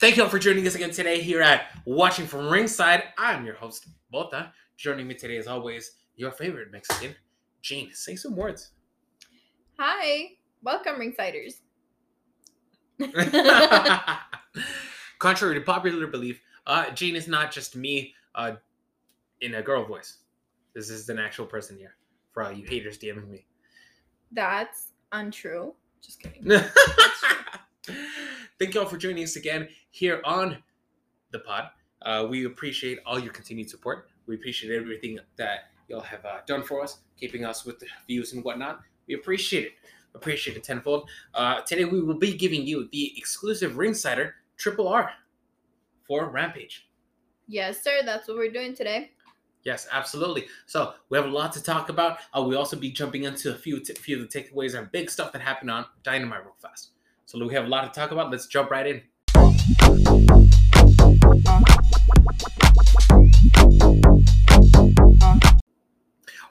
Thank you all for joining us again today here at Watching from Ringside. I'm your host, Bota. Joining me today, as always, your favorite Mexican, Gene. Say some words. Hi, welcome, Ringsiders. Contrary to popular belief, uh, Gene is not just me uh, in a girl voice. This is an actual person here for all you haters DMing me. That's untrue. Just kidding. Thank you all for joining us again here on the pod. Uh, we appreciate all your continued support. We appreciate everything that y'all have uh, done for us, keeping us with the views and whatnot. We appreciate it. Appreciate it tenfold. Uh, today we will be giving you the exclusive Ringsider Triple R for Rampage. Yes, sir. That's what we're doing today. Yes, absolutely. So we have a lot to talk about. Uh, we'll also be jumping into a few t- few of the takeaways and big stuff that happened on Dynamite real fast. So we have a lot to talk about. Let's jump right in.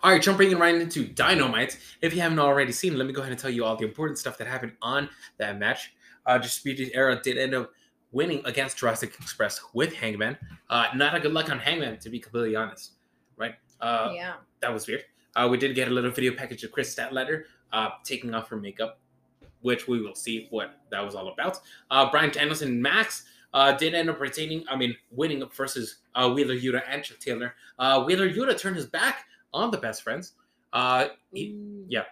All right, jumping in right into Dynamite. If you haven't already seen, let me go ahead and tell you all the important stuff that happened on that match. Uh, Disputed Era did end up winning against Jurassic Express with Hangman. Uh, not a good luck on Hangman, to be completely honest. Right? Uh, yeah. that was weird. Uh, we did get a little video package of Kris Statlander uh, taking off her makeup, which we will see what that was all about. Uh, Bryan Danielson and Max uh, did end up retaining, I mean, winning up versus uh, Wheeler Yuta and Chuck Taylor. Uh, Wheeler Yuta turned his back on the best friends. Uh, he, yeah.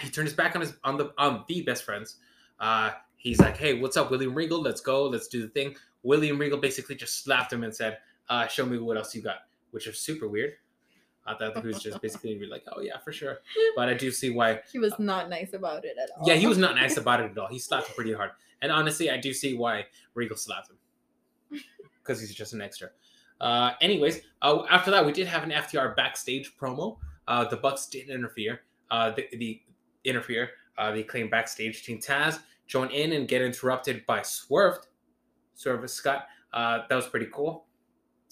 he turned his back on his on the on the best friends. Uh, he's like, "Hey, what's up, William Regal? Let's go. Let's do the thing." William Regal basically just slapped him and said, uh, "Show me what else you got," which is super weird. I thought he was just basically like, "Oh yeah, for sure," but I do see why. He was not nice about it at all. Yeah, he was not nice about it at all. He slapped him pretty hard, and honestly, I do see why Regal slapped him because he's just an extra. Uh, anyways, uh, after that, we did have an FTR backstage promo. Uh, the Bucks didn't interfere. Uh, the, the interfere. Uh, they claim backstage Team Taz join in and get interrupted by Swerved. Swerve Scott. Uh, that was pretty cool.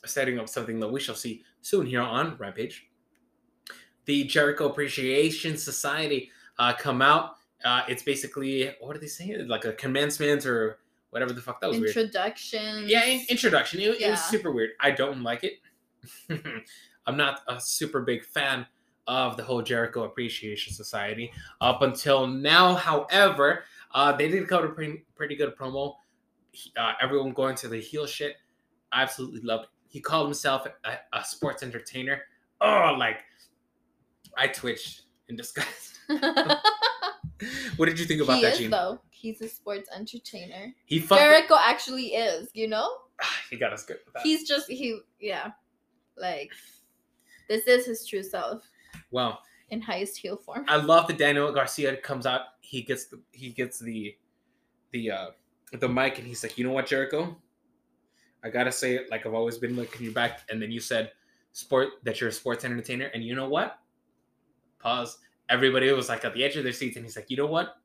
Setting up something that we shall see soon here on Rampage. The Jericho Appreciation Society uh, come out. Uh, it's basically what are they saying? Like a commencement or whatever the fuck that was. Introduction. Yeah, in- introduction. It, it was super weird. I don't like it. I'm not a super big fan of the whole Jericho Appreciation Society up until now. However, uh, they did cut a pretty, pretty good promo. Uh, everyone going to the heel shit. I absolutely loved it. He called himself a, a sports entertainer. Oh, like I twitched in disgust. what did you think about he that, is Gene? though. He's a sports entertainer. He fucked. Jericho actually is. You know. he got us good with that. He's just he. Yeah. Like, this is his true self well, in highest heel form. I love that Daniel Garcia comes out. He gets the he gets the the uh the mic and he's like, you know what, Jericho? I gotta say it like I've always been looking you back. And then you said sport that you're a sports entertainer, and you know what? Pause. Everybody was like at the edge of their seats, and he's like, you know what?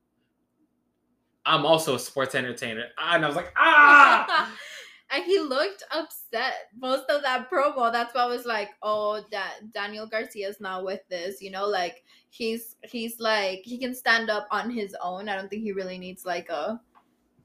I'm also a sports entertainer. Ah, And I was like, ah! and he looked upset most of that promo. That's why I was like, oh, that Daniel Garcia's not with this. You know, like he's he's like he can stand up on his own. I don't think he really needs like a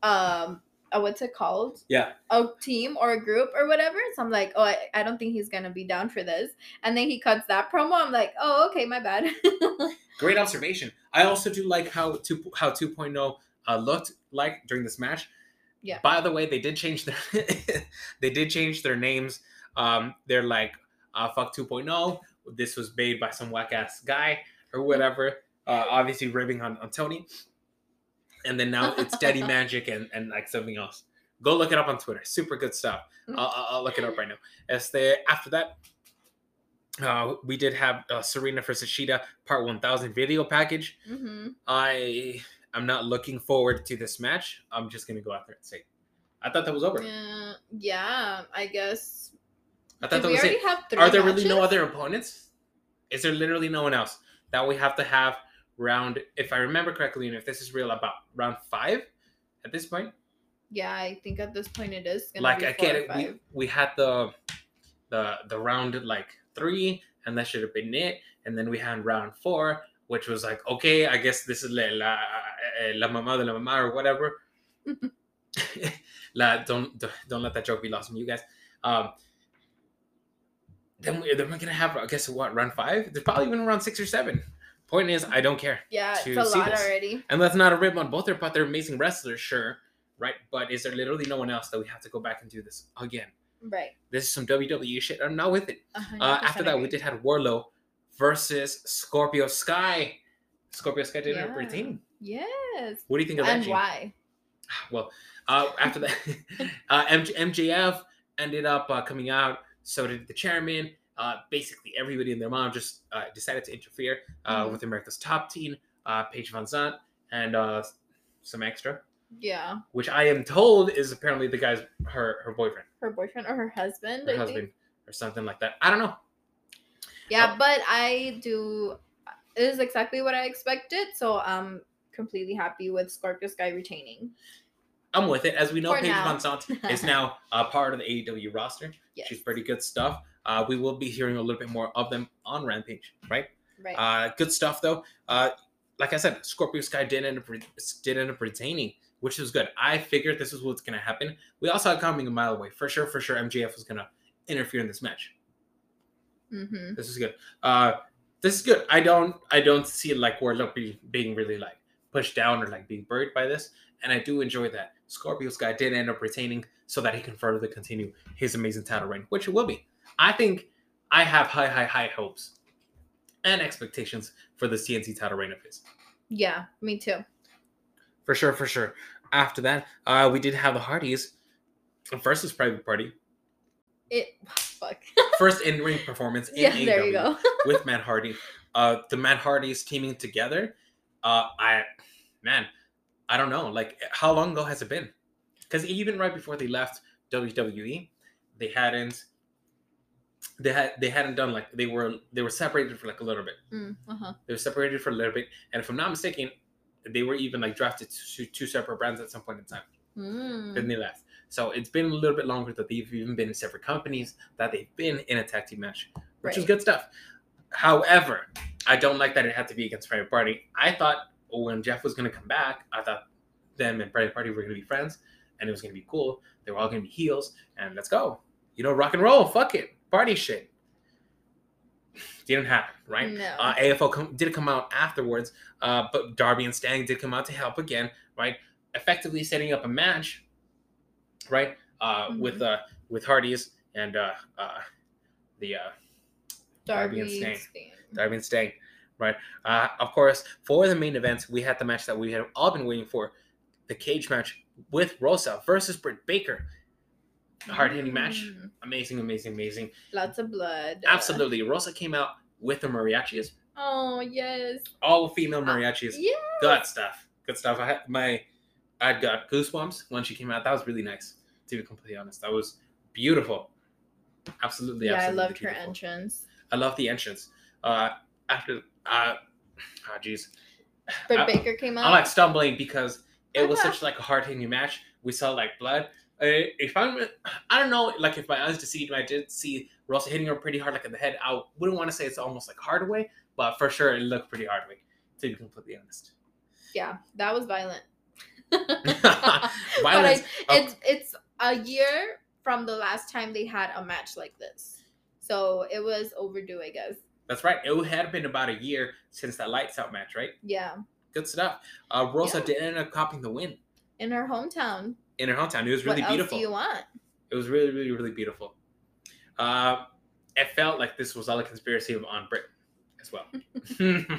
um a what's it called? Yeah. A team or a group or whatever. So I'm like, oh, I, I don't think he's gonna be down for this. And then he cuts that promo. I'm like, oh, okay, my bad. Great observation. I also do like how two how 2.0 uh, looked like during this match. Yeah. By the way, they did change their they did change their names. Um, they're like uh, fuck 2.0. This was made by some whack ass guy or whatever. Uh, obviously ribbing on, on Tony. And then now it's Daddy Magic and, and like something else. Go look it up on Twitter. Super good stuff. I'll, I'll- I'll look it up right now. As after that, uh, we did have uh, Serena versus Shida Part 1000 video package. hmm I am not looking forward to this match. I'm just gonna go out there and say, I thought that was over. Yeah, yeah, I guess. I thought Did that we was already it. have three Are there really no other opponents? Is there literally no one else that we have to have round? If I remember correctly, and if this is real, about round five at this point. Yeah, I think at this point it is gonna like be I four get it. We, we had the the the round like three, and that should have been it. And then we had round four, which was like, okay, I guess this is la la, eh, la mamá de la mamá or whatever. La, don't don't- don't let that joke be lost on you guys. Um, then we, then we're gonna have I guess what round five? There's probably even around six or seven. Point is, I don't care. Yeah, it's a lot already. And that's not a rib on both their but they're amazing wrestlers, sure, right? But is there literally no one else that we have to go back and do this again? Right. This is some WWE shit. I'm not with it. Uh, after that, we did have Wardlow versus Scorpio Sky. Scorpio Sky did Yeah. retaining. Yes. What do you think of that? And Gene? why? Well, uh, after that, uh, MJF ended up uh, coming out. So did the chairman. Uh, basically, everybody and their mom just uh, decided to interfere uh, Mhm. with America's top team, uh, Paige VanZant, and uh, some extra, Yeah. which I am told is apparently the guy's her her boyfriend, Her boyfriend or her husband. her I husband, Think. or something like that. I don't know. Yeah, Oh. but I do. It is exactly what I expected. So I'm completely happy with Scorpio Sky retaining. I'm with it. As we know, For Paige. VanZant is now uh, part of the AEW roster. Yes. She's pretty good stuff. Uh, we will be hearing a little bit more of them on Rampage, right? Right. Uh, good stuff though. Uh, like I said, Scorpio Sky did end up re- did end up retaining, which was good. I figured this is what's gonna happen. We also had coming a mile away for sure. For sure, MJF was gonna interfere in this match. mm-hmm. This is good. Uh, this is good. I don't I don't see it like Wardlow be, being really like pushed down or like being buried by this, and I do enjoy that. Scorpio Sky did end up retaining so that he can further continue his amazing title reign, which it will be. I think I have high, high, high hopes and expectations for the CNC title reign of his. Yeah, me too. For sure, for sure. After that, uh, we did have the Hardys versus Private Party. It fuck. First in ring performance in yeah, there you go. with Matt Hardy. Uh, the Matt Hardys teaming together. Uh, I, man, I don't know. Like, how long ago has it been? Because even right before they left WWE, they hadn't. They had they hadn't done like they were they were separated for like a little bit. Mm, uh-huh. They were separated for a little bit, and if I'm not mistaken, they were even like drafted to two separate brands at some point in time. Mm. Then they left. So it's been a little bit longer that they've even been in separate companies, that they've been in a tag team match, which is good stuff. However, I don't like that it had to be against Private Party. I thought when Jeff was going to come back, I thought them and Private Party were going to be friends, and it was going to be cool. They were all going to be heels, and let's go. You know, rock and roll. Fuck it, party shit. Didn't happen, right? No. Uh, AFO com- did come out afterwards, uh, but Darby and Sting did come out to help again, right? Effectively setting up a match, right? Uh, With Mhm. uh, with Hardy's and uh, uh, the uh, Darby Darby and Sting. Darby and Sting, right? Uh, of course, for the main event, we had the match that we had all been waiting for, the cage match with Rosa versus Britt Baker. Hard hitting match, Mm. amazing, amazing, amazing. Lots of blood. Absolutely, Rosa came out with the mariachis, Oh yes. all female mariachis. Yeah. Good stuff. Good stuff. I had my I got goosebumps when she came out. That was really nice, to be completely honest. That was beautiful. Absolutely. Yeah, I absolutely loved her entrance. I love the entrance. Uh after uh oh jeez. Britt I- Baker came out. I'm like stumbling because it was such like a hard hitting match. We saw like blood. Uh, If I'm, I don't know, like if my eyes deceived me, I did see Rosa hitting her pretty hard, like in the head. I wouldn't want to say it's almost like hard way, but for sure it looked pretty hard way. To be completely honest, yeah, that was violent. Violence, But I, oh. it's it's a year from the last time they had a match like this, so it was overdue, I guess. that's right. It had been about a year since that lights out match, right? Yeah, Good stuff. Uh, Rosa Yeah. did end up copying the win in her hometown. In her hometown. It was really what beautiful. else do you want? It was really, really, really beautiful. Uh, it felt like this was all a conspiracy on Britt as well.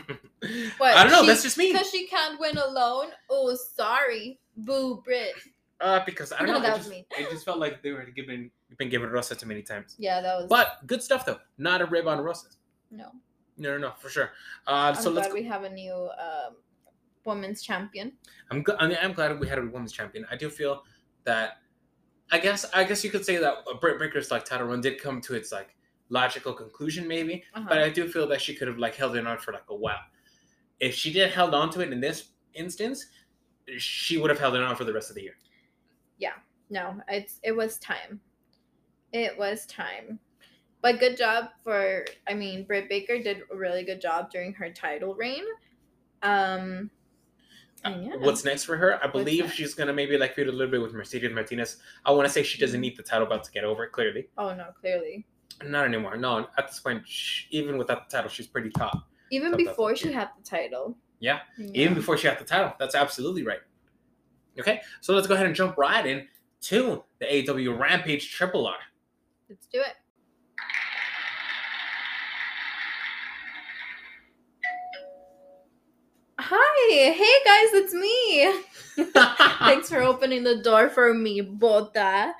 What, I don't know. she- that's just me. Because she can't win alone. Oh, sorry, boo, Britt. Uh, because I don't know. That it, was just, me. it just felt like they were given been given Rosa too many times. Yeah, that was. But good stuff though. Not a rib on Rosa. no, No, no, no, for sure. Uh, I'm so let's. glad we have a new um, women's champion. I'm gl- I mean, I'm glad we had a women's champion. I do feel that. I guess I guess you could say that Britt Baker's like title run did come to its like logical conclusion, maybe. Uh-huh. but I do feel that she could have like held it on for like a while. If she did held on to it in this instance, she would have held it on for the rest of the year. Yeah. No, it's it was time. It was time. But good job for I mean, Britt Baker did a really good job during her title reign. Um Uh, yeah. What's next for her? I believe she's gonna maybe like feud a little bit with Mercedes Martinez. I want to say she doesn't mm-hmm. need the title belt to get over. It, clearly, Oh no, clearly. not anymore. No, at this point, sh even without the title, she's pretty top. Even Top, before top, she yeah. had the title. Yeah, Yeah. Even before she had the title. That's absolutely right. Okay, so let's go ahead and jump right in to the AEW Rampage Triple R. Let's do it. Hi, hey guys, it's me. Thanks for opening the door for me, Bota.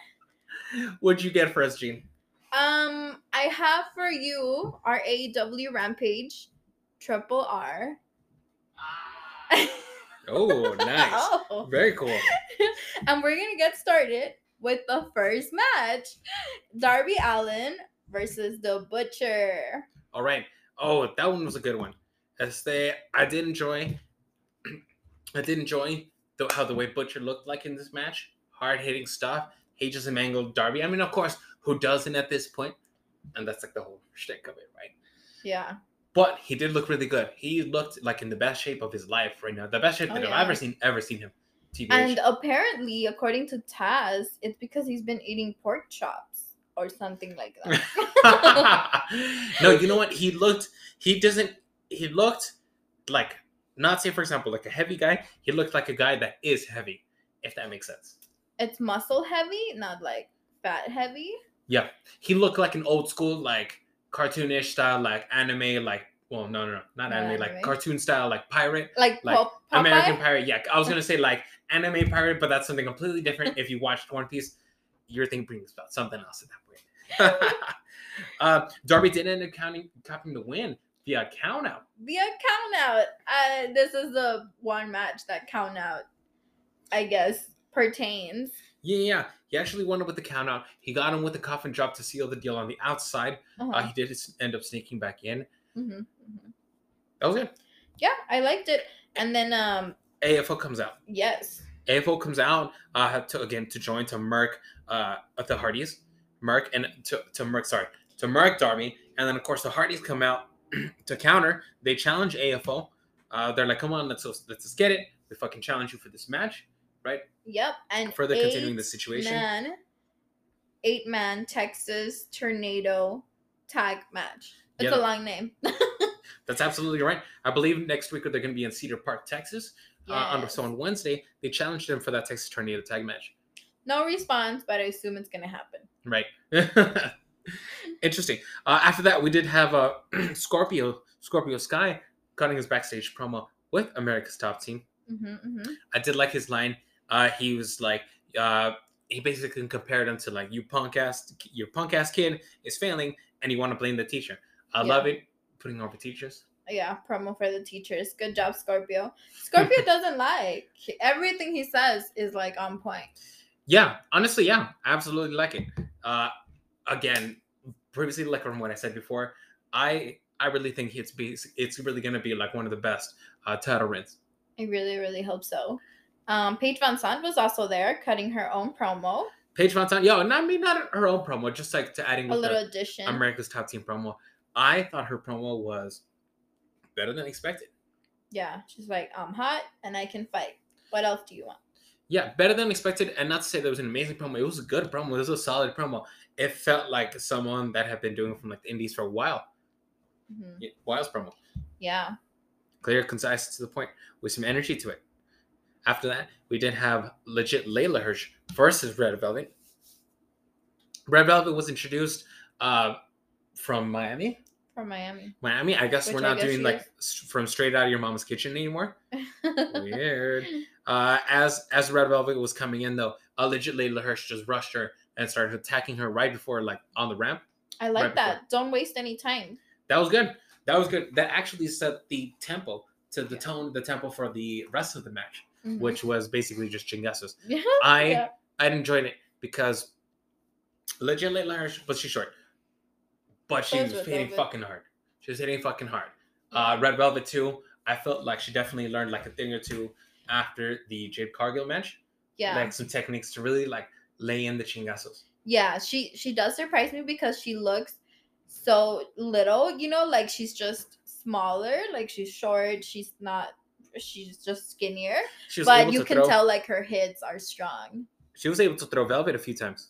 What'd you get for us, Gene? Um, I have for you our AEW Rampage Triple R. Oh, nice. Oh. Very cool. and we're gonna get started with the first match Darby Allin versus the Butcher. All right. Oh, that one was a good one. Este, I did enjoy. I did enjoy the, how the way Butcher looked like in this match. Hard hitting stuff. He just mangled Darby. I mean, of course, who doesn't at this point? And that's like the whole shtick of it, right? Yeah. But he did look really good. He looked like in the best shape of his life right now. The best shape Oh, that yeah. I've ever seen ever seen him. TBH. And apparently, according to Taz, it's because he's been eating pork chops or something like that. no, you know what? He looked. He doesn't. He looked like not say for example like a heavy guy. He looked like a guy that is heavy, if that makes sense. it's muscle heavy, not like fat heavy. Yeah, he looked like an old school like cartoonish style like anime like. Well, no, no, no, not Not anime, like anime. cartoon style, like pirate, Like, Like, Pop- American pirate. Yeah, I was gonna say like anime pirate, but that's something completely different. if you watched One Piece, your thing brings about something else at that point. uh, Darby did end up counting, copying the win via count out. via count out. Uh, this is the one match that count out, I guess, pertains. Yeah, yeah. He actually won it with the count out. He got him with the coffin drop to seal the deal on the outside. Uh-huh. Uh, he did end up sneaking back in. Mhm, mhm. That was good. Yeah, I liked it. And then, um, AFO comes out. yes, AFO comes out uh, to again to join to Merc uh, at the Hardys, Merc and to to Merc sorry to Merc Darby, and then of course the Hardys come out to counter. They challenge AFO. Uh, they're like, "Come on, let's let's just get it. We fucking challenge you for this match, right?" yep. And Further continuing the situation. Man, eight man Texas tornado tag match. It's Yeah. a long name. That's absolutely right. I believe next week they're going to be in Cedar Park, Texas. Uh, on, so on Wednesday, they challenged them for that Texas Tornado tag match. No response, but I assume it's gonna happen. Right. Interesting. Uh, after that, we did have uh, Scorpio, Scorpio Sky, cutting his backstage promo with America's Top Team. hmm hmm I did like his line. Uh, he was like, uh, he basically compared him to like you punk ass, your punk ass kid is failing, and you want to blame the teacher. I Yeah. love it. Putting over teachers. Yeah, promo for the teachers. Good job, Scorpio. Scorpio doesn't like everything he says is like on point. Yeah, honestly, yeah, absolutely like it. Uh, again, previously, like from what I said before, I I really think it's be it's really gonna be like one of the best uh, title runs. I really, really hope so. Um, Paige VanZant was also there, cutting her own promo, Paige VanZant, yo, and I mean not her own promo, just like to adding a little addition. America's Top Team promo. I thought her promo was better than expected. yeah, she's like, I'm hot and I can fight. What else do you want? Yeah, better than expected, and not to say that it was an amazing promo. It was a good promo. It was a solid promo. It felt like someone that had been doing it from like the indies for a while. Mhm. Yeah, Wiles promo. Yeah, clear, concise, to the point, with some energy to it. After that, we did have legit Leyla Hirsch versus Red Velvet. Red Velvet was introduced uh, from Miami. from Miami. Miami, I guess Which we're not guess doing like is. from straight out of your mom's kitchen anymore. Weird. Uh, as as Red Velvet was coming in though, allegedly legit Leyla Hirsch just rushed her and started attacking her right before like on the ramp. I like Right that. Don't waste any time. That was good. That was good. That actually set the tempo to the Yeah. tone, the tempo for the rest of the match. Mhm. which was basically just chingasos. yeah, I yeah. I enjoyed it because legit Leyla Hirsch, but she's short. But she was hitting Velvet. fucking hard. She was hitting fucking hard. Uh, Red Velvet too. I felt like she definitely learned like a thing or two after the Jade Cargill match. yeah. Like some techniques to really like lay in the chingasos. yeah she she does surprise me because she looks so little you know like she's just smaller like she's short she's not she's just skinnier, She was but you can throw. tell like her hits are strong. She was able to throw Velvet a few times.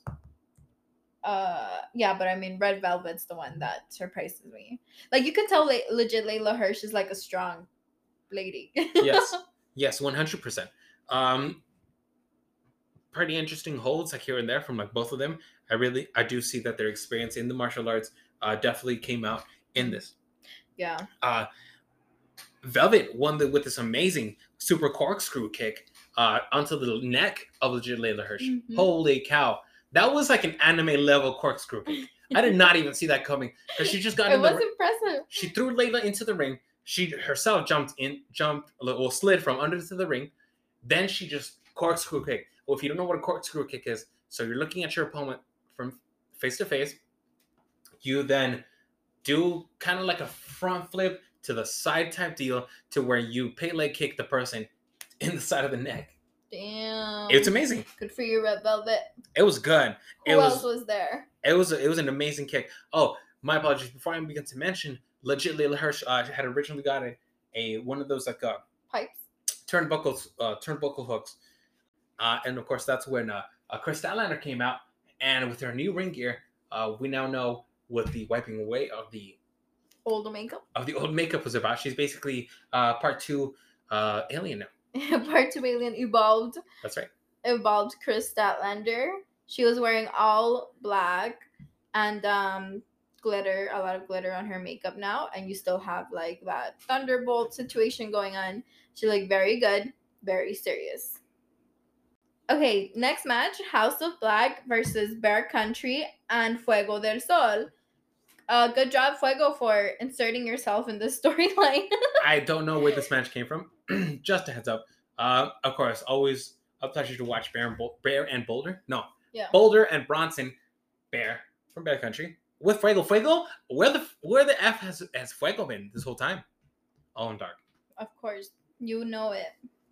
Uh, yeah, but I mean, Red Velvet's the one that surprises me. Like you can tell, like, legit, Leyla Hirsch is like a strong lady. Yes, yes, one hundred percent. Um, pretty interesting holds like here and there from like both of them. I really, I do see that their experience in the martial arts uh, definitely came out in this. yeah. Uh, Velvet won the, with this amazing super corkscrew kick uh, onto the neck of legit Leyla Hirsch. Mhm. Holy cow. That was like an anime level corkscrew kick. I did not even see that coming because she just got It in was ri- impressive. she threw Leyla into the ring. She herself jumped in, jumped, well, slid from under to the ring. Then she just corkscrew kick. Well, if you don't know what a corkscrew kick is, so you're looking at your opponent from face to face. You then do kind of like a front flip to the side type deal to where you pay leg kick the person in the side of the neck. Damn. It's amazing. Good for you, Red Velvet. It was good. Who It was- else was there? It was it was an amazing kick. Oh, my apologies. Before I begin to mention, legit Leyla Hirsch uh, had originally got a, a one of those like uh, Pipes. turnbuckles, uh, turnbuckle hooks, uh, and of course that's when uh, uh, Kris Statlander came out, and with her new ring gear, uh, we now know what the wiping away of the Old makeup. of the old makeup was about. She's basically uh, part two uh, alien now. Part two alien evolved. That's right. Evolved Kris Statlander. She was wearing all black and um glitter, a lot of glitter on her makeup now, and you still have like that thunderbolt situation going on. She looked very good, very serious. Okay, next match House of Black versus Bear Country and Fuego del Sol. Uh, good job, Fuego, for inserting yourself in this storyline. I don't know where this match came from. Just a heads up. Uh, of course, always a pleasure to watch Bear and, Bol- Bear and Boulder. No, Yeah. Boulder and Bronson Bear from Bear Country with Fuego. Fuego, where the where the f has has Fuego been this whole time? All in dark, of course, you know it.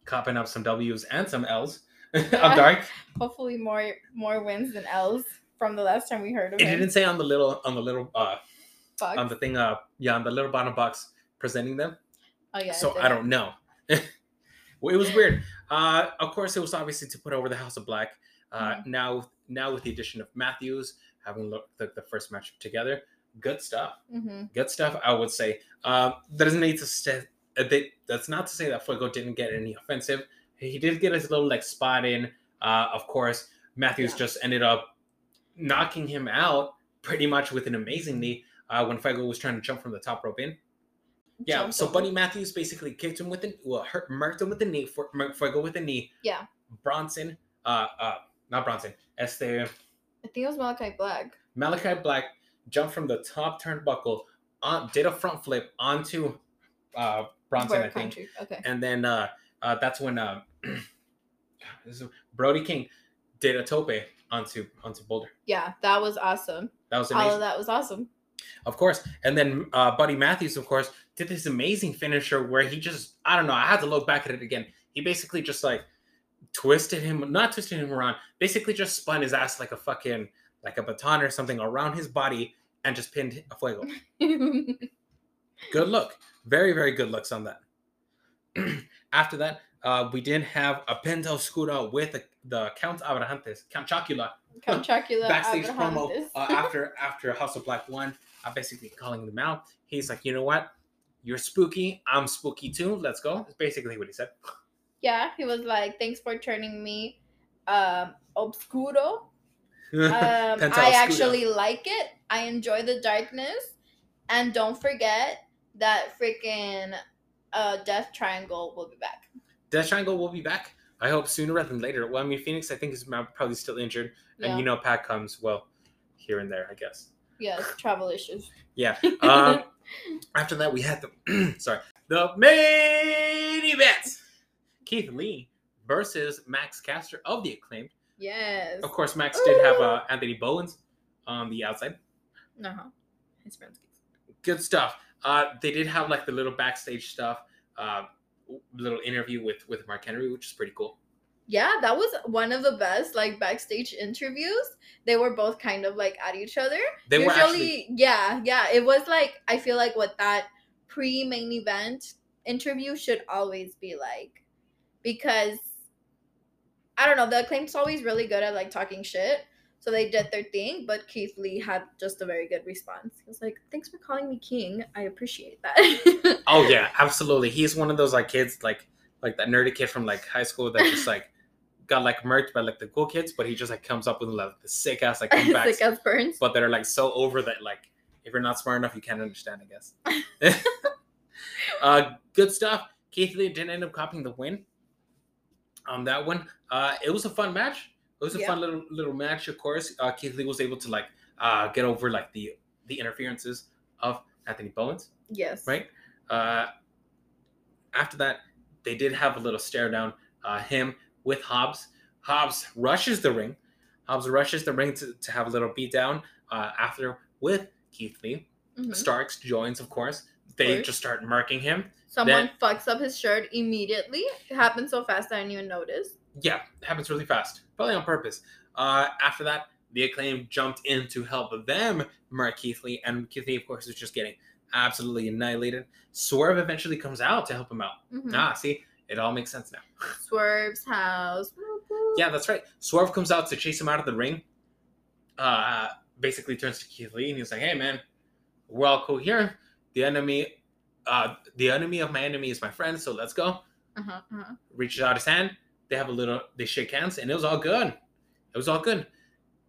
copping up some W's and some L's. Yeah. Dark. Hopefully, more more wins than L's from the last time we heard of It him. didn't say on the little on the little uh Fuck. on the thing uh yeah on the little bottom box presenting them. oh yeah. so I don't know. well, it was weird. Uh, of course, it was obviously to put over the House of Black. Uh, Mhm. Now, now with the addition of Matthews having looked the, the first match together, good stuff. Mhm. Good stuff. I would say. Uh, that doesn't need to say. Uh, they, that's not to say that Fuego didn't get any offensive. He did get his little like spot in. Uh, of course, Matthews Yeah. just ended up knocking him out pretty much with an amazing knee uh, when Fuego was trying to jump from the top rope in. Yeah, so over. Buddy Matthews basically kicked him with an well, hurt, marked him with the knee for Fuego with the knee. Yeah. Bronson, uh, uh, not Bronson, Este I think it was Malachi Black. Malachi Black jumped from the top turnbuckle, on, did a front flip onto uh, Bronson, I think, Country. Okay. and then uh, uh, that's when uh, this is- Brody King did a tope onto onto Boulder. Yeah, that was awesome. That was All of that was awesome. Of course. And then uh, Buddy Matthews, of course, did this amazing finisher where he just, I don't know, I had to look back at it again. He basically just like twisted him, not twisted him around, basically just spun his ass like a fucking, like a baton or something around his body and just pinned a fuego. Good look. Very, very good looks on that. After that, uh, we did have a Penta Oscura with the, the Count Abrahantes, Count Chocula, Count Chocula backstage promo uh, after after House of Black won, uh, basically calling them out. He's like, you know what? You're spooky. I'm spooky too. Let's go. That's basically what he said. yeah, he was like, "Thanks for turning me um obscuro." Um, I actually like it. I enjoy the darkness, and don't forget that freaking uh Death Triangle will be back. Death Triangle will be back. I hope sooner rather than later. Well, I mean, Fénix, I think is probably still injured, Yeah. and you know, PAC comes well here and there, I guess. yes, travel issues. Yeah. Um, after that, we had the sorry the main event: Keith Lee versus Max Caster of the Acclaimed. yes. Of course, Max did have uh, Anthony Bowens on the outside. Uh huh. His friends. Good stuff. Uh, they did have like the little backstage stuff, uh, little interview with with Mark Henry, which is pretty cool. Yeah, that was one of the best like backstage interviews. They were both kind of like at each other. They Usually, were actually yeah, yeah. It was like I feel like what that pre main event interview should always be like because I don't know, the acclaim's always really good at like talking shit. So they did their thing, but Keith Lee had just a very good response. He was like, "Thanks for calling me king. I appreciate that." Oh yeah, absolutely. He's one of those like kids like like that nerdy kid from like high school that just like got like murked by like the cool kids, but he just like comes up with like the sick ass like comebacks, Sick as burns. but they're like so over that like if you're not smart enough, you can't understand. I guess. uh, good stuff. Keith Lee didn't end up copying the win on that one. Uh, it was a fun match. It was a Yeah. fun little little match. Of course, uh, Keith Lee was able to like uh, get over like the the interferences of Anthony Bowens. Yes. right? Uh, after that, they did have a little stare down. Uh, him with Hobbs. Hobbs rushes the ring. Hobbs rushes the ring to, to have a little beat down. Uh, after with Keith Lee, Mhm. Starks joins, of course. They just start marking him. Someone Then- fucks up his shirt immediately. It happened so fast I didn't even notice. Yeah, it happens really fast, probably on purpose. Uh, after that, the acclaim jumped in to help them mark Keith Lee, and Keith Lee, of course, is just getting absolutely annihilated. Swerve eventually comes out to help him out. Mhm. Ah, see, it all makes sense now. Swerve's house. Yeah, that's right. Swerve comes out to chase him out of the ring. Uh, basically turns to Keith Lee and he's like, "Hey, man, we're all cool here. The enemy, uh, the enemy of my enemy is my friend. So let's go." Uh-huh, uh-huh. Reaches out his hand. They have a little. They shake hands, and it was all good. It was all good.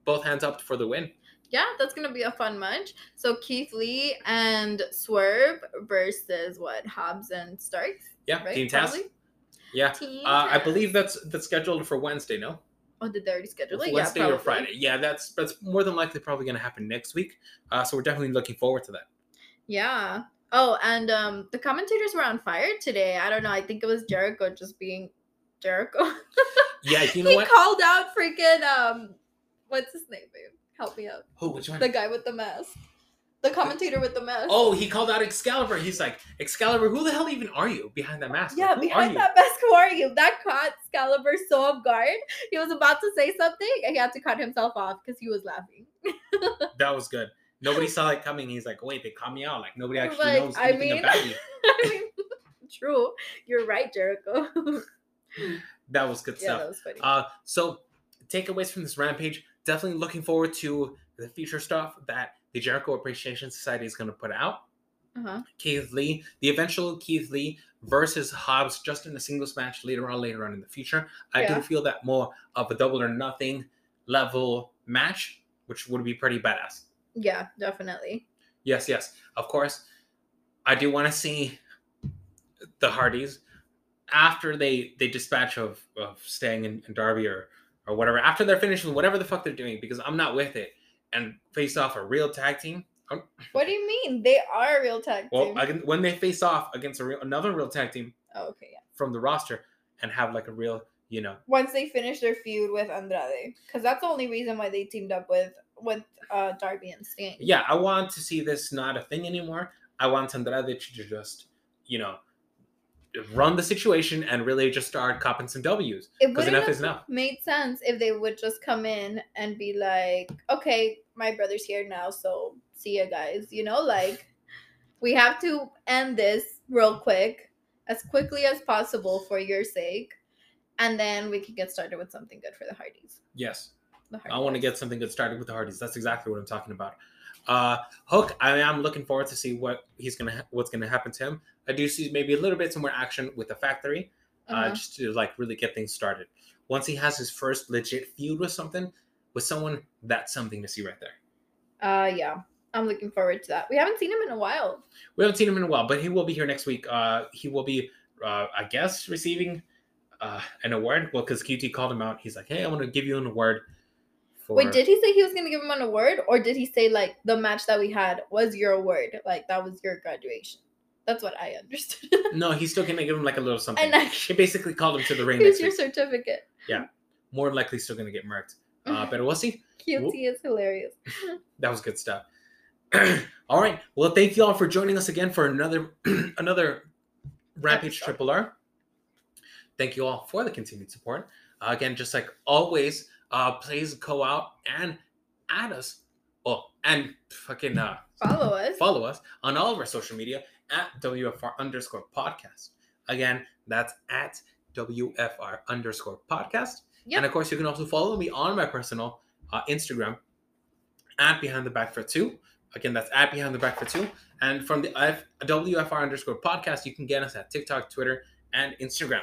Both hands up for the win. Yeah, that's gonna be a fun match. So Keith Lee and Swerve versus what Hobbs and Starks. Yeah, Right? Team. Yeah, Team uh, I believe that's that's scheduled for Wednesday. No, Oh, did they already schedule it? Wednesday yeah, or. Friday. Yeah, that's that's more than likely probably going to happen next week. Uh, so we're definitely looking forward to that. Yeah. Oh, and um, the commentators were on fire today. I don't know. I think it was Jericho just being Jericho. Yeah, you know he what? called out freaking um, what's his name, babe? Help me out. Who? Which one? The guy with the mask. The commentator with the mask. Oh, he called out Excalibur. He's like, Excalibur, who the hell even are you behind that mask? Yeah, Like, behind that mask, who are you? That caught Excalibur so off guard. He was about to say something and he had to cut himself off because he was laughing. That was good. Nobody saw it coming. He's like, wait, they caught me out. Like nobody Like, actually knows I anything mean- about me. I mean, true. You're right, Jericho. That was good yeah, stuff. that was funny. Uh, so takeaways from this rampage. Definitely looking forward to the future stuff that the Jericho Appreciation Society is going to put out. uh-huh. Keith Lee, the eventual Keith Lee versus Hobbs, just in a singles match later on, later on in the future. I Yeah. do feel that more of a double or nothing level match, which would be pretty badass. Yeah, definitely. Yes, yes. Of course, I do want to see the Hardys after they they dispatch of of staying in, in Darby or or whatever. After they're finished with whatever the fuck they're doing, because I'm not with it, and face off a real tag team. What do you mean? They are a real tag Well, team. I can, when they face off against a real, another real tag team oh, okay, yeah. from the roster and have like a real, you know, Once they finish their feud with Andrade, because that's the only reason why they teamed up with with uh Darby and Sting. yeah, I want to see this not a thing anymore. I want Andrade to just, you know, run the situation and really just start copping some W's. It Because wouldn't enough have is enough. made sense if they would just come in and be like, "Okay, my brother's here now, so see you guys." You know, like we have to end this real quick, as quickly as possible for your sake, and then we can get started with something good for the Hardys. Yes. I want to get something good started with the Hardys. That's exactly what I'm talking about. Uh, Hook, I am looking forward to see what he's gonna ha- what's gonna happen to him. I do see maybe a little bit some more action with the factory, uh, Uh-huh. just to like really get things started. Once he has his first legit feud with something, with someone, that's something to see right there. Uh, yeah, I'm looking forward to that. We haven't seen him in a while. We haven't seen him in a while, but he will be here next week. Uh, he will be, uh, I guess, receiving uh, an award. Well, because QT called him out. He's like, "Hey, I want to give you an award." For... Wait, did he say he was gonna give him an award, or did he say like the match that we had was your award, like that was your graduation? That's what I understood. No, he's still gonna give him like a little something. and I, He basically called him to the ring here's your week. certificate. Yeah, more likely, still gonna get murked. Mm-hmm. Uh, but we'll see. QT is hilarious. That was good stuff. all right. Well, thank you all for joining us again for another another Rampage Triple R. Thank you all for the continued support. Uh, again, just like always, uh, please go out and add us. Oh, and fucking uh, Follow us. follow us on all of our social media at WFR underscore podcast. Again, that's at WFR underscore podcast. Yep. And of course, you can also follow me on my personal uh, Instagram at Behind the Back for Two. Again, that's at Behind the Back for Two. And from the F- WFR underscore podcast, you can get us at TikTok, Twitter, and Instagram.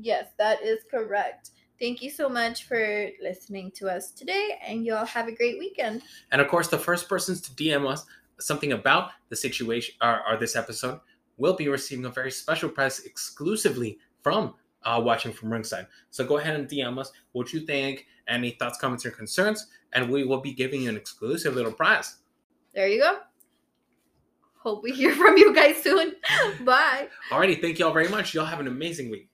Yes, that is correct. Thank you so much for listening to us today, and you all have a great weekend. And of course, the first persons to DM us something about the situation or, or this episode will be receiving a very special prize exclusively from uh, Watching from Ringside. So go ahead and DM us what you think, any thoughts, comments, or concerns, and we will be giving you an exclusive little prize. There you go. Hope we hear from you guys soon. Bye. Alrighty, thank you all very much. Y'all have an amazing week.